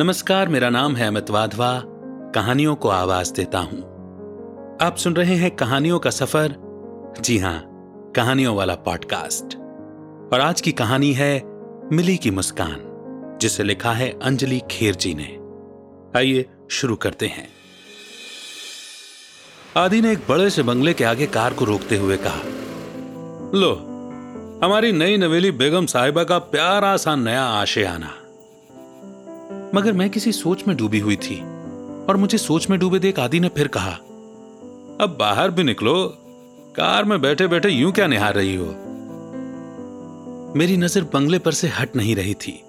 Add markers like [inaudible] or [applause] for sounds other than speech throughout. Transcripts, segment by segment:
नमस्कार, मेरा नाम है अमित वाधवा। कहानियों को आवाज़ देता हूँ। आप सुन रहे हैं कहानियों का सफ़र। जी हाँ, कहानियों वाला पॉडकास्ट। और आज की कहानी है मिली की मुस्कान, जिसे लिखा है अंजलि खेर जी ने। आइए शुरू करते हैं। आदि ने एक बड़े से बंगले के आगे कार को रोकते हुए कहा, लो, हमारी नई नवेली बेगम साहिबा का प्यारा सा नया आशियाना मगर मैं किसी सोच में डूबी हुई थी, और मुझे सोच में डूबे देख आदि ने फिर कहा, अब बाहर भी निकलो, कार में बैठे बैठे यूँ क्या निहार रही हो? मेरी नज़र बंगले पर से हट नहीं रही थी।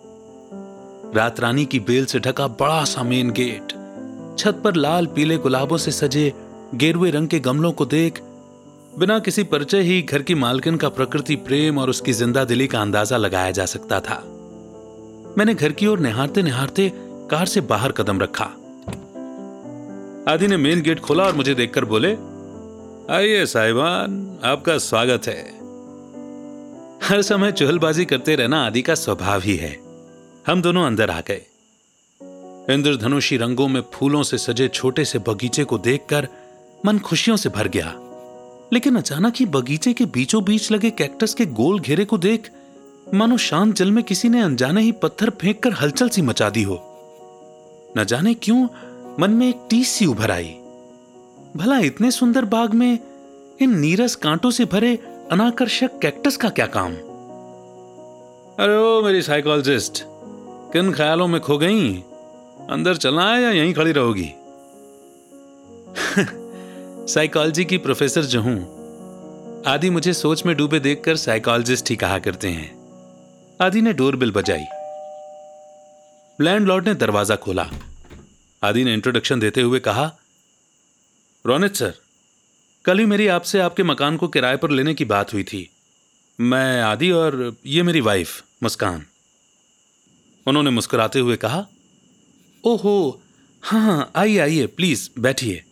रात रानी की बेल से ढका बड़ा सा मेन गेट, छत पर लाल पीले गुलाबों से सजे गेरुए रंग के गमलों को देख, बिना किसी परिचय ही घर की मालकिन का प्रकृति प्रेम और उसकी ज़िंदा दिली का अंदाज़ा लगाया जा सकता था। मैंने घर की ओर निहारते निहारते कार से बाहर कदम रखा। आदि ने मेन गेट खोला और मुझे देखकर बोले, आइए साहिबान, आपका स्वागत है। हर समय चुहलबाजी करते रहना आदि का स्वभाव ही है। हम दोनों अंदर आ गए। इंद्रधनुषी रंगों में फूलों से सजे छोटे से बगीचे को देखकर मन खुशियों से भर गया। लेकिन अचानक ही बगीचे के बीचों बीच लगे कैक्टस के गोल घेरे को देख मानो शांत जल में किसी ने अनजाने ही पत्थर फेंक कर हलचल सी मचा दी हो। न जाने क्यों मन में एक टीस सी उभर आई। भला इतने सुंदर बाग में इन नीरस कांटों से भरे अनाकर्षक कैक्टस का क्या काम? अरे ओ, मेरी साइकोलॉजिस्ट किन ख्यालों में खो गई? अंदर चलना है या यहीं खड़ी रहोगी? [laughs] साइकोलॉजी की प्रोफेसर जो हूँ, आदि मुझे सोच में डूबे देखकर साइकोलॉजिस्ट ही कहा करते हैं। आदि ने डोरबेल बजाई। लैंडलॉर्ड ने दरवाज़ा खोला। आदि ने इंट्रोडक्शन देते हुए कहा, रोनित सर, कल ही मेरी आपसे आपके मकान को किराए पर लेने की बात हुई थी। मैं आदि और ये मेरी वाइफ मुस्कान। उन्होंने मुस्कुराते हुए कहा, ओहो हाँ हाँ आइए आइए प्लीज़ बैठिए।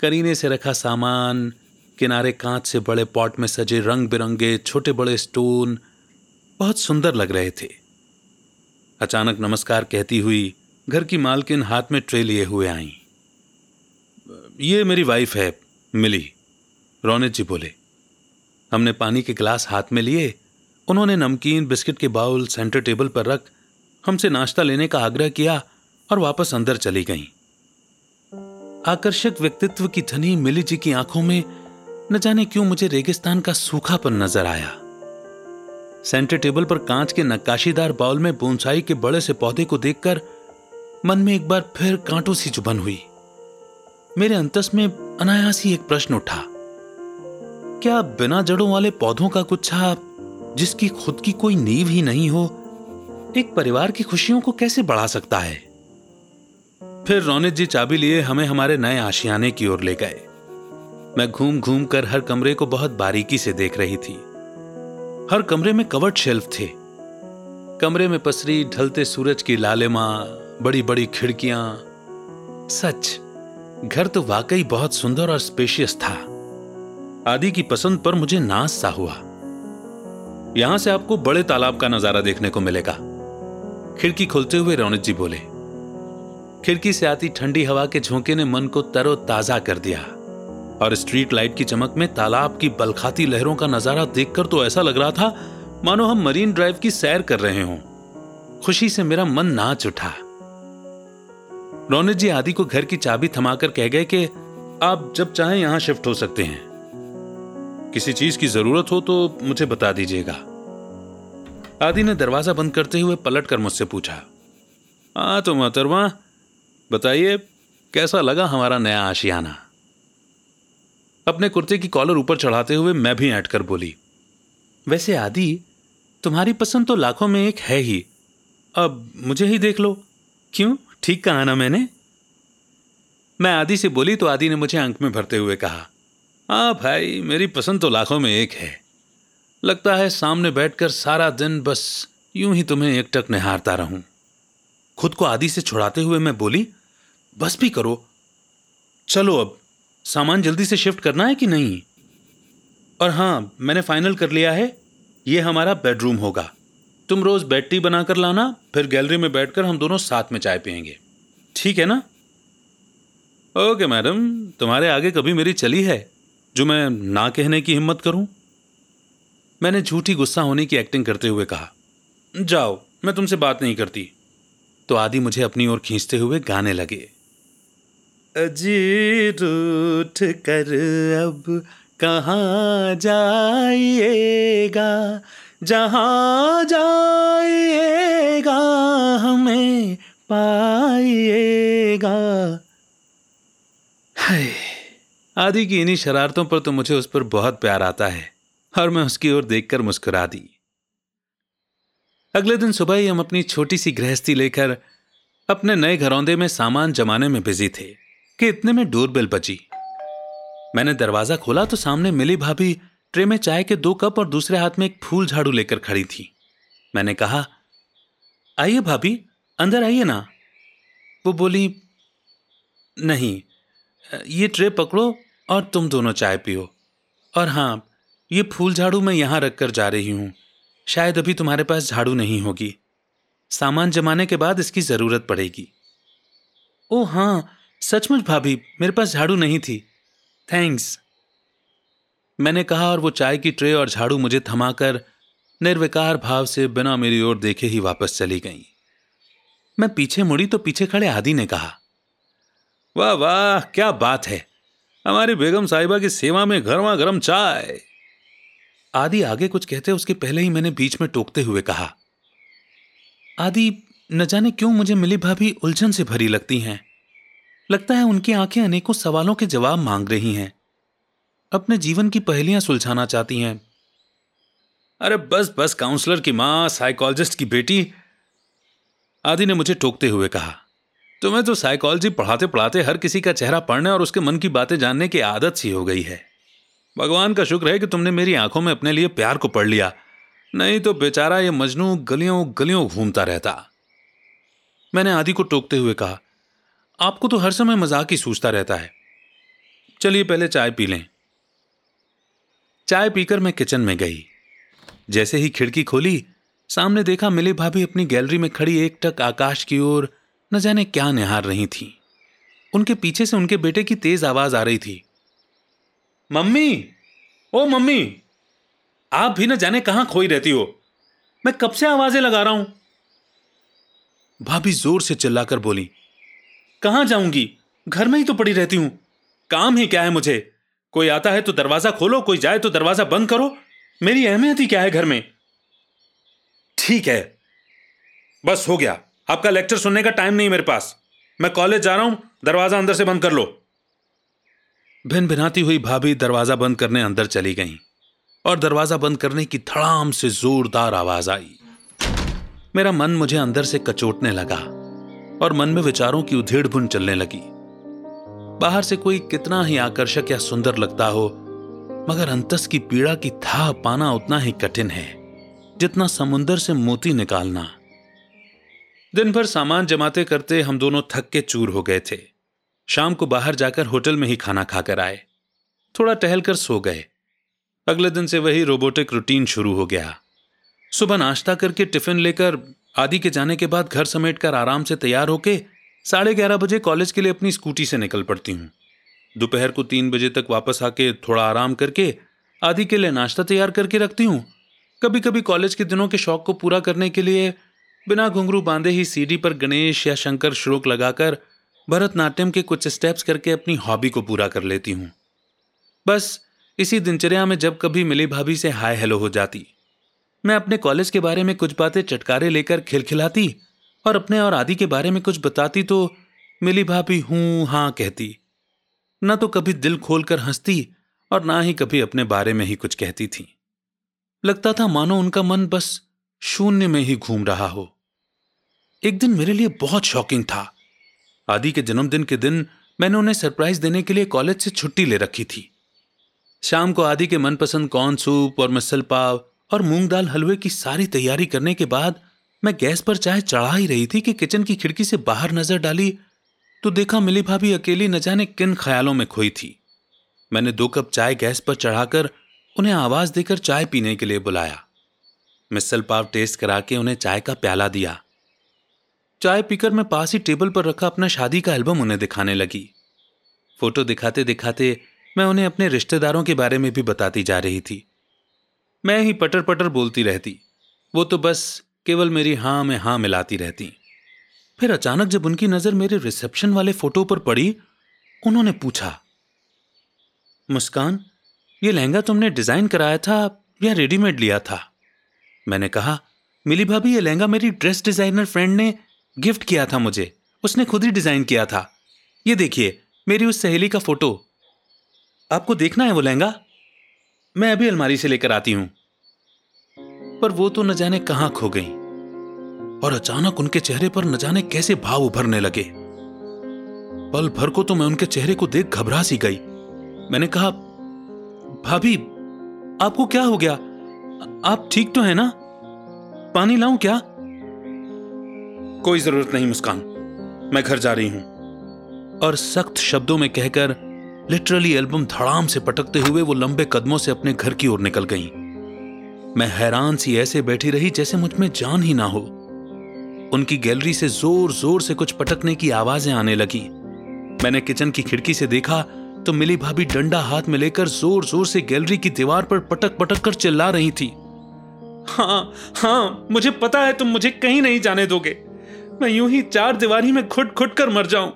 करीने से रखा सामान, किनारे कांच से बड़े पॉट में सजे रंग बिरंगे छोटे बड़े स्टोन बहुत सुंदर लग रहे थे। अचानक नमस्कार कहती हुई घर की मालकिन हाथ में ट्रे लिए हुए आई। ये मेरी वाइफ है, मिली। रोनित जी बोले। हमने पानी के गिलास हाथ में लिए। उन्होंने नमकीन, बिस्किट के बाउल सेंटर टेबल पर रख, हमसे नाश्ता लेने का आग्रह किया और वापस अंदर चली गईं। आकर्षक व्यक्तित्व की धनी मिली जी की आँखों में न जाने क्यों मुझे रेगिस्तान का सूखापन नज़र आया। सेंटर टेबल पर कांच के नक्काशीदार बाउल में बोनसाई के बड़े से पौधे को देखकर मन में एक बार फिर कांटों सी चुभन हुई। मेरे अंतस में अनायास ही एक प्रश्न उठा। क्या बिना जड़ों वाले पौधों का गुच्छा जिसकी खुद की कोई नींव ही नहीं हो, एक परिवार की खुशियों को कैसे बढ़ा सकता है? फिर रौनित जी चाबी लिए हमें हमारे नए आशियाने की ओर ले गए। मैं घूम घूम कर हर कमरे को बहुत बारीकी से देख रही थी। हर कमरे में कवर्ड शेल्फ थे। कमरे में पसरी, ढलते सूरज की लालिमा बड़ी बड़ी खिड़कियाँ। सच, घर तो वाकई बहुत सुंदर और स्पेशियस था। आदि की पसंद पर मुझे नाज सा हुआ। यहाँ से आपको बड़े तालाब का नज़ारा देखने को मिलेगा। खिड़की खोलते हुए रौनक जी बोले, खिड़की से आती ठंडी हवा के झोंके ने मन को तरो ताज़ा कर दिया। और स्ट्रीट लाइट की चमक में तालाब की बलखाती लहरों का नज़ारा देखकर तो ऐसा लग रहा था, मानो हम मरीन ड्राइव की सैर कर रहे हों। खुशी से मेरा मन नाच उठा। रोनित जी आदि को घर की चाबी थमाकर कह गए कि, आप जब चाहें यहाँ शिफ्ट हो सकते हैं। किसी चीज़ की ज़रूरत हो तो मुझे बता दीजिएगा। आदि ने दरवाज़ा बंद करते हुए पलट कर मुझसे पूछा हाँ तो मोहतरमा बताइए, कैसा लगा हमारा नया आशियाना? अपने कुर्ते की कॉलर ऊपर चढ़ाते हुए मैं भी ऐट कर बोली, वैसे आदि, तुम्हारी पसंद तो लाखों में एक है ही। अब मुझे ही देख लो। क्यों? ठीक कहा ना मैंने? मैं आदि से बोली तो आदि ने मुझे अंक में भरते हुए कहा हाँ भाई, मेरी पसंद तो लाखों में एक है। लगता है सामने बैठकर सारा दिन बस यूँ ही तुम्हें एकटक निहारता रहूँ। खुद को आदि से छुड़ाते हुए मैं बोली, बस भी करो। चलो अब सामान जल्दी से शिफ्ट करना है कि नहीं? और हाँ मैंने फाइनल कर लिया है। ये हमारा बेडरूम होगा। तुम रोज बेड टी बनाकर लाना, फिर गैलरी में बैठकर हम दोनों साथ में चाय पियेंगे। ठीक है ना? ओके मैडम तुम्हारे आगे कभी मेरी चली है, जो मैं ना कहने की हिम्मत करूँ? मैंने झूठी गुस्सा होने की एक्टिंग करते हुए कहा, जाओ, मैं तुमसे बात नहीं करती। तो आदि मुझे अपनी ओर खींचते हुए गाने लगे। अजीर उठ कर अब कहाँ जाइएगा? जहाँ जाइएगा हमें पाइएगा। आदि की इन्हीं शरारतों पर तो मुझे उस पर बहुत प्यार आता है, और मैं उसकी ओर देखकर मुस्कुरा दी। अगले दिन सुबह ही हम अपनी छोटी सी गृहस्थी लेकर अपने नए घरौंदे में सामान जमाने में बिज़ी थे। कि इतने में डोरबेल बजी मैंने दरवाज़ा खोला तो सामने मिली भाभी ट्रे में चाय के दो कप और दूसरे हाथ में एक फूल झाड़ू लेकर खड़ी थी। मैंने कहा, आइए भाभी, अंदर आइए ना। वो बोली, नहीं, ये ट्रे पकड़ो और तुम दोनों चाय पियो। और हाँ ये फूल झाड़ू मैं यहाँ रखकर जा रही हूँ। शायद अभी तुम्हारे पास झाड़ू नहीं होगी। सामान जमाने के बाद इसकी ज़रूरत पड़ेगी। ओ हाँ सचमुच भाभी, मेरे पास झाड़ू नहीं थी। थैंक्स मैंने कहा, और वो चाय की ट्रे और झाड़ू मुझे थमाकर निर्विकार भाव से बिना मेरी ओर देखे ही वापस चली गई। मैं पीछे मुड़ी तो पीछे खड़े आदि ने कहा, वाह वाह, क्या बात है। हमारी बेगम साहिबा की सेवा में गर्मा गर्म चाय आदि आगे कुछ कहते उसके पहले ही मैंने बीच में टोकते हुए कहा, आदि, न जाने क्यों मुझे मिली भाभी उलझन से भरी लगती हैं। लगता है उनकी आँखें अनेकों सवालों के जवाब मांग रही हैं। अपने जीवन की पहलियाँ सुलझाना चाहती हैं। अरे बस बस, काउंसलर की माँ साइकोलॉजिस्ट की बेटी। आदि ने मुझे टोकते हुए कहा, तुम्हें तो साइकोलॉजी पढ़ाते पढ़ाते हर किसी का चेहरा पढ़ने और उसके मन की बातें जानने की आदत सी हो गई है। भगवान का शुक्र है कि तुमने मेरी आँखों में अपने लिए प्यार को पढ़ लिया। नहीं तो बेचारा ये मजनू गलियों गलियों घूमता रहता। मैंने आदि को टोकते हुए कहा आपको तो हर समय मज़ाक ही सूझता रहता है। चलिए पहले चाय पी लें। चाय पीकर मैं किचन में गई। जैसे ही खिड़की खोली, सामने देखा मिली भाभी अपनी गैलरी में खड़ी एक टक आकाश की ओर, न जाने क्या निहार रही थी। उनके पीछे से उनके बेटे की तेज आवाज़ आ रही थी। मम्मी! ओ मम्मी! आप भी न जाने कहाँ खोई रहती हो। मैं कब से आवाज़ें लगा रहा हूँ? भाभी ज़ोर से चिल्लाकर बोली कहाँ जाऊँगी? घर में ही तो पड़ी रहती हूँ। काम ही क्या है मुझे? कोई आता है तो दरवाज़ा खोलो, कोई जाए तो दरवाज़ा बंद करो। मेरी अहमियत ही क्या है घर में? ठीक है। बस हो गया। आपका लेक्चर सुनने का टाइम नहीं मेरे पास। मैं कॉलेज जा रहा हूँ, दरवाज़ा अंदर से बंद कर लो। भिन भिनाती हुई भाभी दरवाज़ा बंद करने अंदर चली गई और दरवाज़ा बंद करने की धड़ाम से जोरदार आवाज़ आई। मेरा मन मुझे अंदर से कचोटने लगा। और मन में विचारों की उधेड़ भुन चलने लगी। बाहर से कोई कितना ही आकर्षक या सुंदर लगता हो, मगर अंतस की पीड़ा की था पाना उतना ही कठिन है, जितना समुंदर से मोती निकालना। दिन भर सामान जमाते करते हम दोनों थक के चूर हो गए थे। शाम को बाहर जाकर होटल में ही खाना खाकर आए। थोड़ा टहलकर सो गए। अगले दिन से वही रोबोटिक रूटीन शुरू हो गया। सुबह नाश्ता करके टिफ़िन लेकर आदि के जाने के बाद घर समेट कर आराम से तैयार होके साढ़े ग्यारह बजे कॉलेज के लिए अपनी स्कूटी से निकल पड़ती हूँ। दोपहर को तीन बजे तक वापस आके थोड़ा आराम करके आदि के लिए नाश्ता तैयार करके रखती हूँ। कभी कभी कॉलेज के दिनों के शौक को पूरा करने के लिए बिना घुंघरू बांधे ही सीडी पर गणेश या शंकर श्लोक लगाकर भरतनाट्यम के कुछ स्टेप्स करके अपनी हॉबी को पूरा कर लेती हूँ। बस इसी दिनचर्या में जब कभी मिली भाभी से हाय हेलो हो जाती। मैं अपने कॉलेज के बारे में कुछ बातें चटकारे लेकर खिलखिलाती और अपने और आदि के बारे में कुछ बताती तो मिली भाभी हूँ, हाँ कहती। न तो कभी दिल खोलकर हंसती और ना ही कभी अपने बारे में ही कुछ कहती थी। लगता था मानो उनका मन बस शून्य में ही घूम रहा हो। एक दिन मेरे लिए बहुत शॉकिंग था। आदि के जन्मदिन के दिन मैंने उन्हें सरप्राइज़ देने के लिए कॉलेज से छुट्टी ले रखी थी। शाम को आदि के मनपसंद कॉर्न सूप और मिसल पाव और मूंग दाल हलवे की सारी तैयारी करने के बाद मैं गैस पर चाय चढ़ा ही रही थी कि किचन की खिड़की से बाहर नज़र डाली तो देखा मिली भाभी अकेली न जाने किन ख्यालों में खोई थी। मैंने दो कप चाय गैस पर चढ़ाकर उन्हें आवाज़ देकर चाय पीने के लिए बुलाया। मिसल पाव टेस्ट करा के उन्हें चाय का प्याला दिया। चाय पीकर मैं पास ही टेबल पर रखा अपना शादी का एल्बम उन्हें दिखाने लगी। फ़ोटो दिखाते दिखाते मैं उन्हें अपने रिश्तेदारों के बारे में भी बताती जा रही थी। मैं ही पटर पटर बोलती रहती। वो तो बस केवल मेरी हाँ में हाँ मिलाती रहती। फिर अचानक जब उनकी नज़र मेरे रिसेप्शन वाले फ़ोटो पर पड़ी, उन्होंने पूछा, मुस्कान, ये लहंगा तुमने डिज़ाइन कराया था या रेडीमेड लिया था? मैंने कहा, मिली भाभी, ये लहंगा मेरी ड्रेस डिज़ाइनर फ्रेंड ने गिफ्ट किया था मुझे। उसने खुद ही डिज़ाइन किया था। ये देखिए, मेरी उस सहेली का फ़ोटो। आपको देखना है वो लहंगा? मैं अभी अलमारी से लेकर आती हूँ। पर वो तो न जाने कहाँ खो गई। और अचानक उनके चेहरे पर न जाने कैसे भाव उभरने लगे। पल भर को तो मैं उनके चेहरे को देख घबरा सी गई। मैंने कहा, भाभी, आपको क्या हो गया? आप ठीक तो है ना? पानी लाऊं क्या? कोई ज़रूरत नहीं मुस्कान। मैं घर जा रही हूँ। और सख्त शब्दों में कहकर लिटरली एल्बम धड़ाम से पटकते हुए वो लंबे कदमों से अपने घर की ओर निकल गईं। मैं हैरान सी ऐसे बैठी रही जैसे मुझमें जान ही ना हो। उनकी गैलरी से ज़ोर ज़ोर से कुछ पटकने की आवाज़ें आने लगी। मैंने किचन की खिड़की से देखा तो मिली भाभी डंडा हाथ में लेकर ज़ोर ज़ोर से गैलरी की दीवार पर पटक पटक कर चिल्ला रही थी। हाँ हाँ मुझे पता है तुम मुझे कहीं नहीं जाने दोगे। मैं यूँ ही चार दीवारी में खुट खुट कर मर जाऊँ।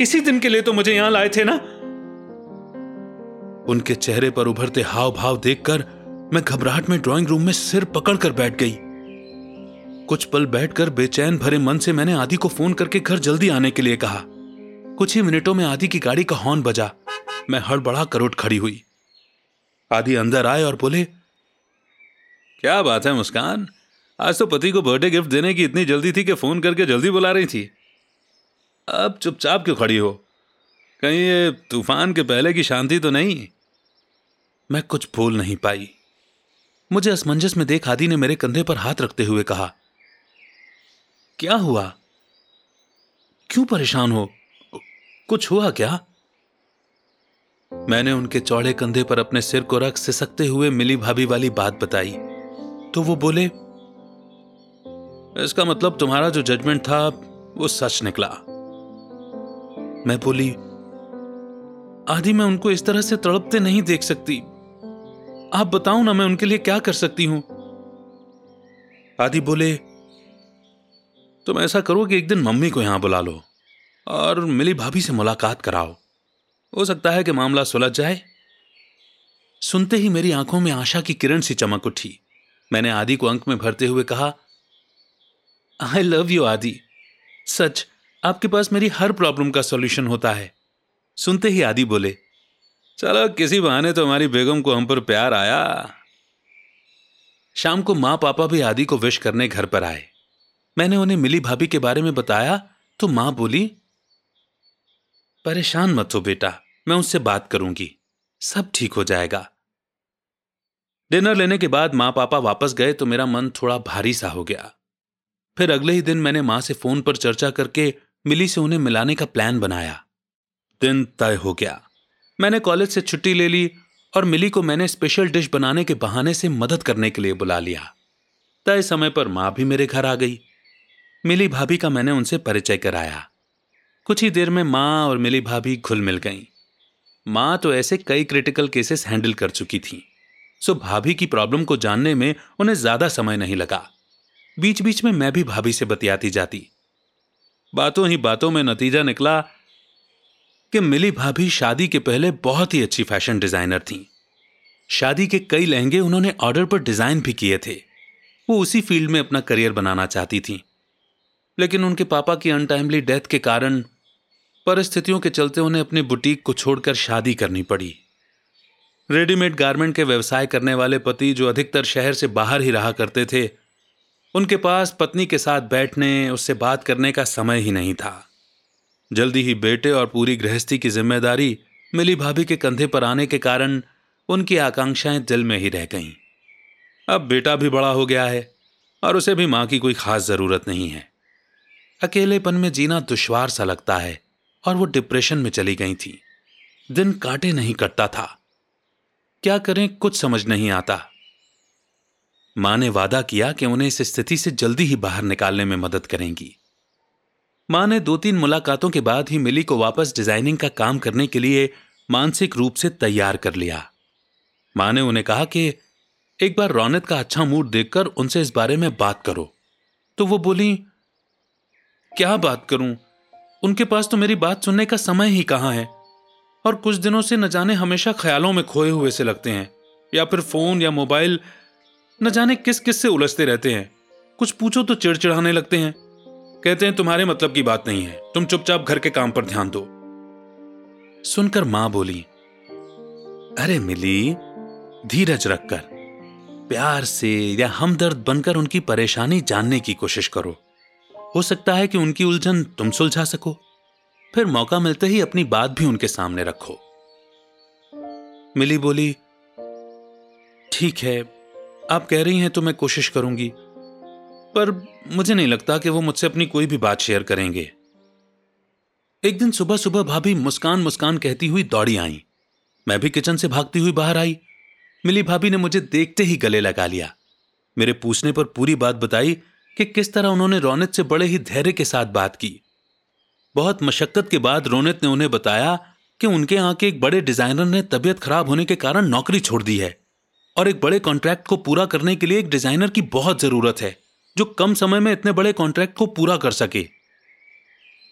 इसी दिन के लिए तो मुझे यहाँ लाए थे ना? उनके चेहरे पर उभरते हाव भाव देखकर मैं घबराहट में ड्राइंग रूम में सिर पकड़कर बैठ गई। कुछ पल बैठकर बेचैन भरे मन से मैंने आदि को फ़ोन करके घर जल्दी आने के लिए कहा। कुछ ही मिनटों में आदि की गाड़ी का हॉर्न बजा। मैं हड़बड़ा कर उठ खड़ी हुई। आदि अंदर आए और बोले, क्या बात है मुस्कान? आज तो पति को बर्थडे गिफ्ट देने की इतनी जल्दी थी कि फ़ोन करके जल्दी बुला रही थी। अब चुपचाप क्यों खड़ी हो? कहीं ये तूफ़ान के पहले की शांति तो नहीं? मैं कुछ बोल नहीं पाई। मुझे असमंजस में देख आदि ने मेरे कंधे पर हाथ रखते हुए कहा, क्या हुआ? क्यों परेशान हो? कुछ हुआ क्या? मैंने उनके चौड़े कंधे पर अपने सिर को रख सिसकते हुए मिली भाभी वाली बात बताई। तो वो बोले, इसका मतलब तुम्हारा जो जजमेंट था, वो सच निकला। मैं बोली, आदि, मैं उनको इस तरह से तड़पते नहीं देख सकती। आप बताओ ना मैं उनके लिए क्या कर सकती हूँ? आदि बोले, तुम ऐसा करो कि एक दिन मम्मी को यहाँ बुला लो और मिली भाभी से मुलाकात कराओ। हो सकता है कि मामला सुलझ जाए। सुनते ही मेरी आँखों में आशा की किरण सी चमक उठी। मैंने आदि को अंक में भरते हुए कहा आई लव यू आदि। सच, आपके पास मेरी हर प्रॉब्लम का सॉल्यूशन होता है। सुनते ही आदि बोले चलो, किसी बहाने तो हमारी बेगम को हम पर प्यार आया। शाम को माँ पापा भी आदि को विश करने घर पर आए। मैंने उन्हें मिली भाभी के बारे में बताया तो माँ बोली, परेशान मत हो बेटा, मैं उससे बात करूँगी, सब ठीक हो जाएगा। डिनर लेने के बाद माँ पापा वापस गए तो मेरा मन थोड़ा भारी सा हो गया। फिर अगले ही दिन मैंने माँ से फ़ोन पर चर्चा करके मिली से उन्हें मिलाने का प्लान बनाया। दिन तय हो गया। मैंने कॉलेज से छुट्टी ले ली और मिली को मैंने स्पेशल डिश बनाने के बहाने से मदद करने के लिए बुला लिया। तय समय पर माँ भी मेरे घर आ गई। मिली भाभी का मैंने उनसे परिचय कराया। कुछ ही देर में माँ और मिली भाभी घुल मिल गईं। माँ तो ऐसे कई क्रिटिकल केसेस हैंडल कर चुकी थी सो भाभी की प्रॉब्लम को जानने में उन्हें ज़्यादा समय नहीं लगा। बीच बीच में मैं भी भाभी से बतियाती जाती। बातों ही बातों में नतीजा निकला कि मिली भाभी शादी के पहले बहुत ही अच्छी फ़ैशन डिज़ाइनर थी। शादी के कई लहंगे उन्होंने ऑर्डर पर डिज़ाइन भी किए थे। वो उसी फ़ील्ड में अपना करियर बनाना चाहती थी। लेकिन उनके पापा की अनटाइमली डेथ के कारण परिस्थितियों के चलते उन्हें अपनी बुटीक को छोड़कर शादी करनी पड़ी। रेडीमेड गारमेंट के व्यवसाय करने वाले पति जो अधिकतर शहर से बाहर ही रहा करते थे, उनके पास पत्नी के साथ बैठने, उससे बात करने का समय ही नहीं था। जल्दी ही बेटे और पूरी गृहस्थी की ज़िम्मेदारी मिली भाभी के कंधे पर आने के कारण उनकी आकांक्षाएँ दिल में ही रह गईं। अब बेटा भी बड़ा हो गया है और उसे भी माँ की कोई खास ज़रूरत नहीं है। अकेलेपन में जीना दुश्वार सा लगता है और वो डिप्रेशन में चली गई थी। दिन काटे नहीं कटता था। क्या करें, कुछ समझ नहीं आता। माँ ने वादा किया कि उन्हें इस स्थिति से जल्दी ही बाहर निकालने में मदद करेंगी। माँ ने दो तीन मुलाकातों के बाद ही मिली को वापस डिज़ाइनिंग का काम करने के लिए मानसिक रूप से तैयार कर लिया। माँ ने उन्हें कहा कि, एक बार रौनक का अच्छा मूड देखकर उनसे इस बारे में बात करो। तो वो बोली, क्या बात करूँ? उनके पास तो मेरी बात सुनने का समय ही कहाँ है? और कुछ दिनों से न जाने हमेशा ख्यालों में खोए हुए से लगते हैं, या फिर फ़ोन या मोबाइल न जाने किस किस से उलझते रहते हैं। कुछ पूछो तो चिड़चिड़ाने लगते हैं। कहते हैं, तुम्हारे मतलब की बात नहीं है। तुम चुपचाप घर के काम पर ध्यान दो। सुनकर माँ बोली, अरे मिली, धीरज रखकर, प्यार से या हमदर्द बनकर उनकी परेशानी जानने की कोशिश करो। हो सकता है कि उनकी उलझन तुम सुलझा सको। फिर मौका मिलते ही अपनी बात भी उनके सामने रखो। मिली बोली, ठीक है, आप कह रही हैं तो मैं कोशिश करूँगी। पर मुझे नहीं लगता कि वो मुझसे अपनी कोई भी बात शेयर करेंगे। एक दिन सुबह सुबह भाभी मुस्कान मुस्कान कहती हुई दौड़ी आई। मैं भी किचन से भागती हुई बाहर आई। मिली भाभी ने मुझे देखते ही गले लगा लिया। मेरे पूछने पर पूरी बात बताई कि किस तरह उन्होंने रोनित से बड़े ही धैर्य के साथ बात की। बहुत मशक्कत के बाद रोनित ने उन्हें बताया कि उनके यहाँ के एक बड़े डिज़ाइनर ने तबीयत खराब होने के कारण नौकरी छोड़ दी है और एक बड़े कॉन्ट्रैक्ट को पूरा करने के लिए एक डिज़ाइनर की बहुत ज़रूरत है। जो कम समय में इतने बड़े कॉन्ट्रैक्ट को पूरा कर सके।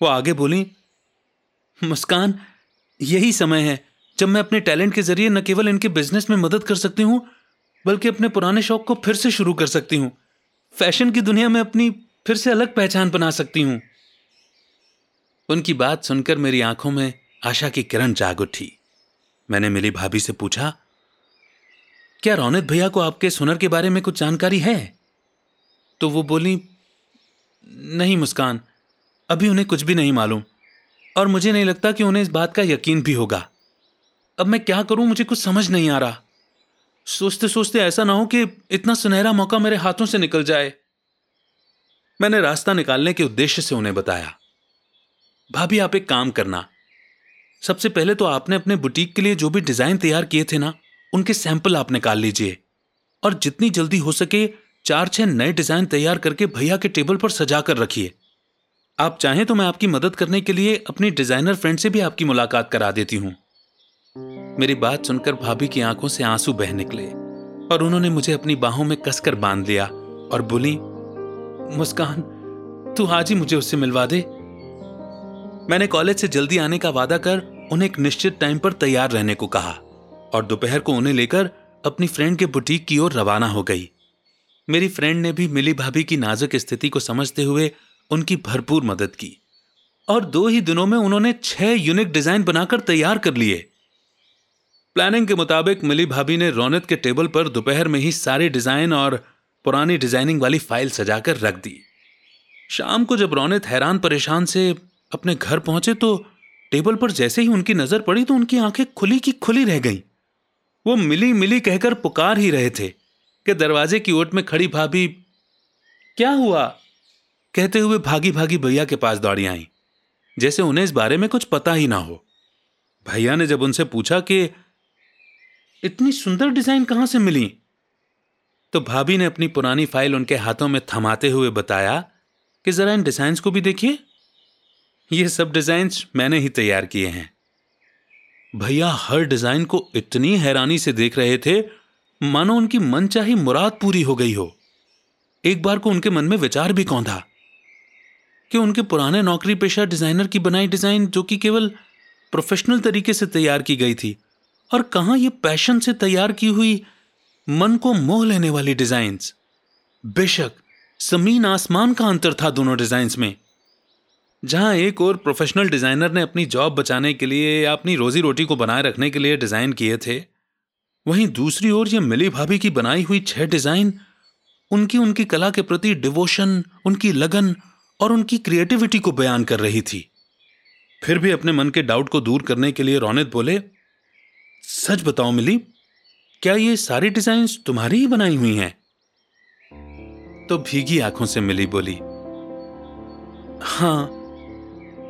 वो आगे बोली, मुस्कान, यही समय है, जब मैं अपने टैलेंट के ज़रिए न केवल इनके बिज़नेस में मदद कर सकती हूँ, बल्कि अपने पुराने शौक को फिर से शुरू कर सकती हूँ। फ़ैशन की दुनिया में अपनी फिर से अलग पहचान बना सकती हूँ। उनकी बात सुनकर मेरी आँखों में आशा की किरण जाग उठी। मैंने मिली भाभी से पूछा, क्या रौनित भैया को आपके सुनर के बारे में कुछ जानकारी है? तो वो बोली, नहीं मुस्कान, अभी उन्हें कुछ भी नहीं मालूम, और मुझे नहीं लगता कि उन्हें इस बात का यकीन भी होगा। अब मैं क्या करूँ, मुझे कुछ समझ नहीं आ रहा। सोचते सोचते ऐसा ना हो कि इतना सुनहरा मौका मेरे हाथों से निकल जाए। मैंने रास्ता निकालने के उद्देश्य से उन्हें बताया, भाभी, आप एक काम करना। सबसे पहले तो आपने अपने बुटीक के लिए जो भी डिज़ाइन तैयार किए थे ना, उनके सैंपल आप निकाल लीजिए, और जितनी जल्दी हो सके चार छह नए डिज़ाइन तैयार करके भैया के टेबल पर सजा कर रखिए। आप चाहें तो मैं आपकी मदद करने के लिए अपनी डिज़ाइनर फ्रेंड से भी आपकी मुलाकात करा देती हूँ। मेरी बात सुनकर भाभी की आँखों से आँसू बह निकले और उन्होंने मुझे अपनी बाहों में कसकर बाँध लिया और बोली, मुस्कान, तू आज ही मुझे उससे मिलवा दे। मैंने कॉलेज से जल्दी आने का वादा कर उन्हें एक निश्चित टाइम पर तैयार रहने को कहा और दोपहर को उन्हें लेकर अपनी फ्रेंड के बुटीक की ओर रवाना हो गई। मेरी फ्रेंड ने भी मिली भाभी की नाजुक स्थिति को समझते हुए उनकी भरपूर मदद की। और दो ही दिनों में उन्होंने छह यूनिक डिज़ाइन बनाकर तैयार कर लिए। प्लानिंग के मुताबिक मिली भाभी ने रौनक के टेबल पर दोपहर में ही सारे डिज़ाइन और पुरानी डिज़ाइनिंग वाली फ़ाइल सजाकर रख दी। शाम को जब रौनक हैरान परेशान से अपने घर पहुँचे तो टेबल पर जैसे ही उनकी नज़र पड़ी तो उनकी आँखें खुली की खुली रह गईं। वो मिली मिली कहकर पुकार ही रहे थे। कि दरवाजे की ओट में खड़ी भाभी, क्या हुआ? कहते हुए भागी भागी भैया के पास दौड़ी आई, जैसे उन्हें इस बारे में कुछ पता ही ना हो। भैया ने जब उनसे पूछा कि, इतनी सुंदर डिज़ाइन कहाँ से मिली? तो भाभी ने अपनी पुरानी फ़ाइल उनके हाथों में थमाते हुए बताया कि, जरा इन डिज़ाइन को भी देखिए। ये सब डिज़ाइन मैंने ही तैयार किए हैं। भैया हर डिज़ाइन को इतनी हैरानी से देख रहे थे मानो उनकी मनचाही मुराद पूरी हो गई हो। एक बार को उनके मन में विचार भी कौन था? कि उनके पुराने नौकरी पेशा डिज़ाइनर की बनाई डिज़ाइन जो कि केवल प्रोफेशनल तरीके से तैयार की गई थी, और कहा ये पैशन से तैयार की हुई मन को मोह लेने वाली डिजाइन्स? बेशक, ज़मीन आसमान का अंतर था दोनों डिजाइन्स में। जहाँ एक और प्रोफेशनल डिज़ाइनर ने अपनी जॉब बचाने के लिए या अपनी रोजी रोटी को बनाए रखने के लिए डिज़ाइन किए थे वहीं दूसरी ओर ये मिली भाभी की बनाई हुई छह डिज़ाइन, उनकी उनकी कला के प्रति डिवोशन, उनकी लगन और उनकी क्रिएटिविटी को बयान कर रही थी। फिर भी अपने मन के डाउट को दूर करने के लिए रौनित बोले, सच बताओ मिली, क्या ये सारी डिज़ाइन तुम्हारी ही बनाई हुई हैं? तो भीगी आँखों से मिली बोली, हाँ,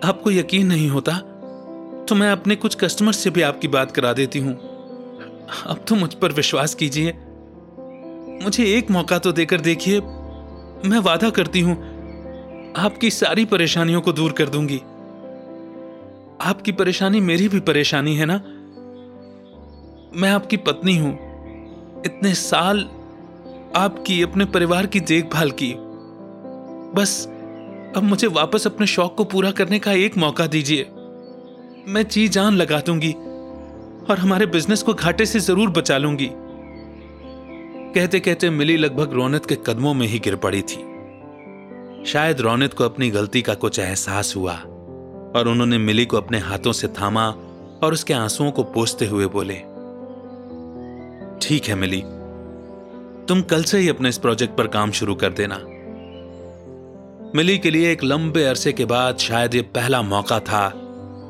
आपको यकीन नहीं होता तो मैं अपने कुछ कस्टमर से भी आपकी बात करा देती हूँ। अब तो मुझ पर विश्वास कीजिए। मुझे एक मौका तो देकर देखिए, मैं वादा करती हूँ, आपकी सारी परेशानियों को दूर कर दूँगी। आपकी परेशानी मेरी भी परेशानी है ना? मैं आपकी पत्नी हूँ। इतने साल आपकी, अपने परिवार की देखभाल की। बस, अब मुझे वापस अपने शौक को पूरा करने का एक मौका दीजिए। मैं जी जान लगा दूँगी। और हमारे बिज़नेस को घाटे से ज़रूर बचा लूँगी। कहते कहते मिली लगभग रौनत के कदमों में ही गिर पड़ी थी। शायद रौनत को अपनी गलती का कुछ एहसास हुआ, और उन्होंने मिली को अपने हाथों से थामा और उसके आंसुओं को पोसते हुए बोले, ठीक है मिली, तुम कल से ही अपने इस प्रोजेक्ट पर काम शुरू कर देना। मिली के लिए एक लंबे अरसे के बाद शायद यह पहला मौका था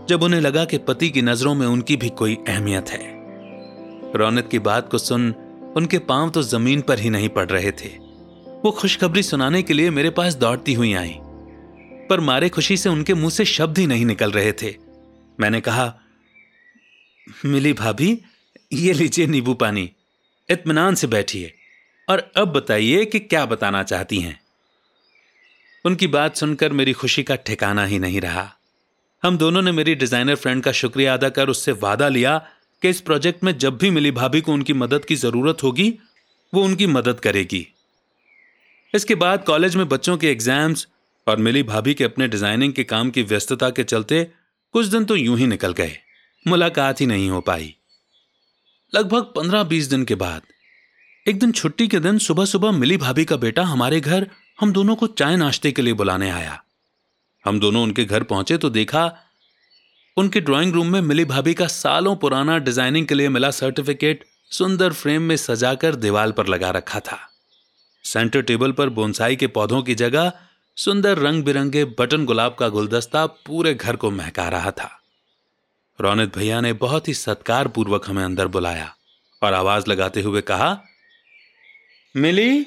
जब उन्हें लगा कि पति की नज़रों में उनकी भी कोई अहमियत है। रौनक की बात को सुन उनके पाँव तो ज़मीन पर ही नहीं पड़ रहे थे। वो खुशखबरी सुनाने के लिए मेरे पास दौड़ती हुई आई। पर मारे खुशी से उनके मुँह से शब्द ही नहीं निकल रहे थे। मैंने कहा, मिली भाभी, ये लीजिए नींबू पानी। इतमान से बैठिए। और अब बताइए कि क्या बताना चाहती हैं? उनकी बात सुनकर मेरी खुशी का ठिकाना ही नहीं रहा। हम दोनों ने मेरी डिज़ाइनर फ्रेंड का शुक्रिया अदा कर उससे वादा लिया कि इस प्रोजेक्ट में जब भी मिली भाभी को उनकी मदद की ज़रूरत होगी, वो उनकी मदद करेगी। इसके बाद कॉलेज में बच्चों के एग्ज़ाम्स और मिली भाभी के अपने डिज़ाइनिंग के काम की व्यस्तता के चलते कुछ दिन तो यूँ ही निकल गए। मुलाकात ही नहीं हो पाई। लगभग पंद्रह बीस दिन के बाद, एक दिन छुट्टी के दिन सुबह सुबह मिली भाभी का बेटा हमारे घर हम दोनों को चाय नाश्ते के लिए बुलाने आया। हम दोनों उनके घर पहुँचे तो देखा, उनके ड्राइंग रूम में मिली भाभी का सालों पुराना डिज़ाइनिंग के लिए मिला सर्टिफिकेट सुंदर फ्रेम में सजाकर दीवार पर लगा रखा था। सेंटर टेबल पर बोनसाई के पौधों की जगह सुंदर रंग बिरंगे बटन गुलाब का गुलदस्ता पूरे घर को महका रहा था। रौनित भैया ने बहुत ही सत्कार पूर्वक हमें अंदर बुलाया और आवाज़ लगाते हुए कहा, मिली,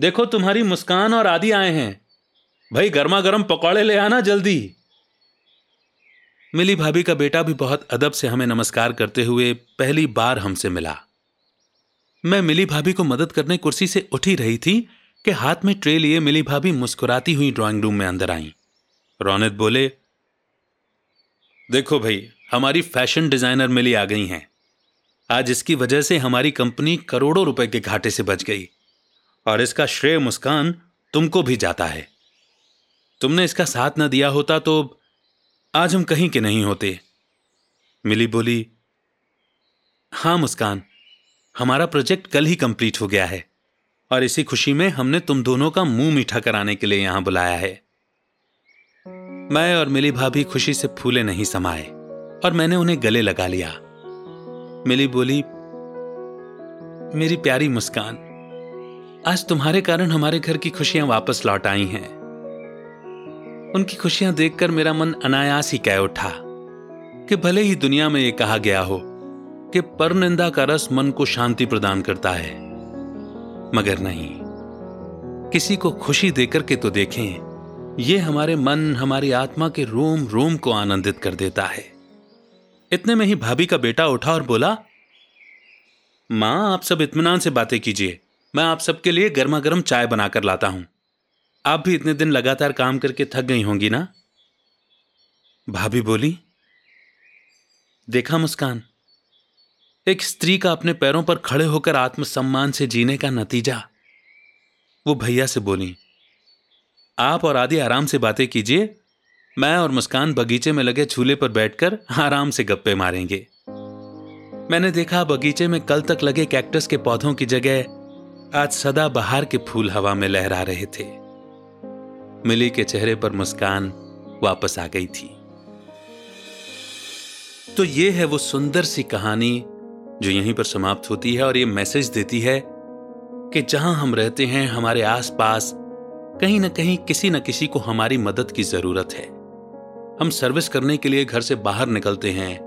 देखो तुम्हारी मुस्कान और आदि आए हैं। भाई गर्मा गर्म पकौड़े ले आना जल्दी। मिली भाभी का बेटा भी बहुत अदब से हमें नमस्कार करते हुए पहली बार हमसे मिला। मैं मिली भाभी को मदद करने कुर्सी से उठी रही थी कि हाथ में ट्रे लिए मिली भाभी मुस्कुराती हुई ड्राइंग रूम में अंदर आई। रौनक बोले, देखो भाई, हमारी फ़ैशन डिज़ाइनर मिली आ गई हैं। आज इसकी वजह से हमारी कंपनी करोड़ों रुपए के घाटे से बच गई और इसका श्रेय मुस्कान तुमको भी जाता है। तुमने इसका साथ न दिया होता तो आज हम कहीं के नहीं होते। मिली बोली, हाँ मुस्कान, हमारा प्रोजेक्ट कल ही कंप्लीट हो गया है, और इसी खुशी में हमने तुम दोनों का मुँह मीठा कराने के लिए यहाँ बुलाया है। मैं और मिली भाभी खुशी से फूले नहीं समाए और मैंने उन्हें गले लगा लिया। मिली बोली, मेरी प्यारी मुस्कान, आज तुम्हारे कारण हमारे घर की खुशियाँ वापस लौट आई हैं। उनकी खुशियाँ देखकर मेरा मन अनायास ही कह उठा कि भले ही दुनिया में यह कहा गया हो कि परनिंदा का रस मन को शांति प्रदान करता है, मगर नहीं। किसी को खुशी देकर के तो देखें यह हमारे मन, हमारी आत्मा के रोम रोम को आनंदित कर देता है। इतने में ही भाभी का बेटा उठा और बोला, माँ, आप सब इतमान से बातें कीजिए, मैं आप सबके लिए गर्मा गर्म चाय बनाकर लाता हूँ। आप भी इतने दिन लगातार काम करके थक गई होंगी ना? भाभी बोली, देखा मुस्कान, एक स्त्री का अपने पैरों पर खड़े होकर आत्मसम्मान से जीने का नतीजा। वो भैया से बोली, आप और आदि आराम से बातें कीजिए, मैं और मुस्कान बगीचे में लगे झूले पर बैठकर आराम से गप्पे मारेंगे। मैंने देखा बगीचे में कल तक लगे कैक्टस के पौधों की जगह आज सदा बहार के फूल हवा में लहरा रहे थे। मिली के चेहरे पर मुस्कान वापस आ गई थी। तो ये है वो सुंदर सी कहानी जो यहीं पर समाप्त होती है और ये मैसेज देती है कि जहाँ हम रहते हैं, हमारे आसपास कहीं ना कहीं किसी न किसी को हमारी मदद की ज़रूरत है। हम सर्विस करने के लिए घर से बाहर निकलते हैं,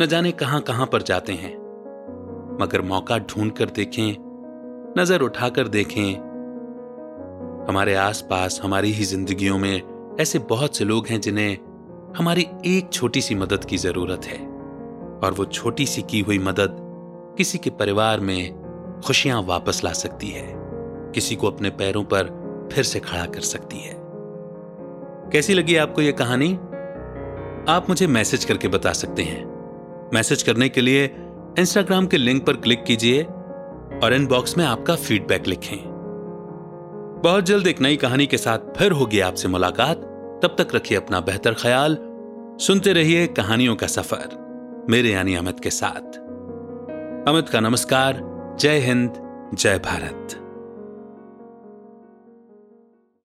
न जाने कहाँ कहाँ पर जाते हैं। मगर मौका ढूंढ कर देखें, नज़र उठाकर देखें हमारे आसपास, हमारी ही जिंदगियों में ऐसे बहुत से लोग हैं जिन्हें हमारी एक छोटी सी मदद की ज़रूरत है। और वो छोटी सी की हुई मदद किसी के परिवार में खुशियाँ वापस ला सकती है। किसी को अपने पैरों पर फिर से खड़ा कर सकती है। कैसी लगी आपको यह कहानी? आप मुझे मैसेज करके बता सकते हैं। मैसेज करने के लिए इंस्टाग्राम के लिंक पर क्लिक कीजिए और इनबॉक्स में आपका फीडबैक लिखें। बहुत जल्द एक नई कहानी के साथ फिर होगी आपसे मुलाकात। तब तक रखिए अपना बेहतर ख्याल। सुनते रहिए कहानियों का सफ़र, मेरे यानी अमित के साथ। अमित का नमस्कार। जय हिंद, जय भारत।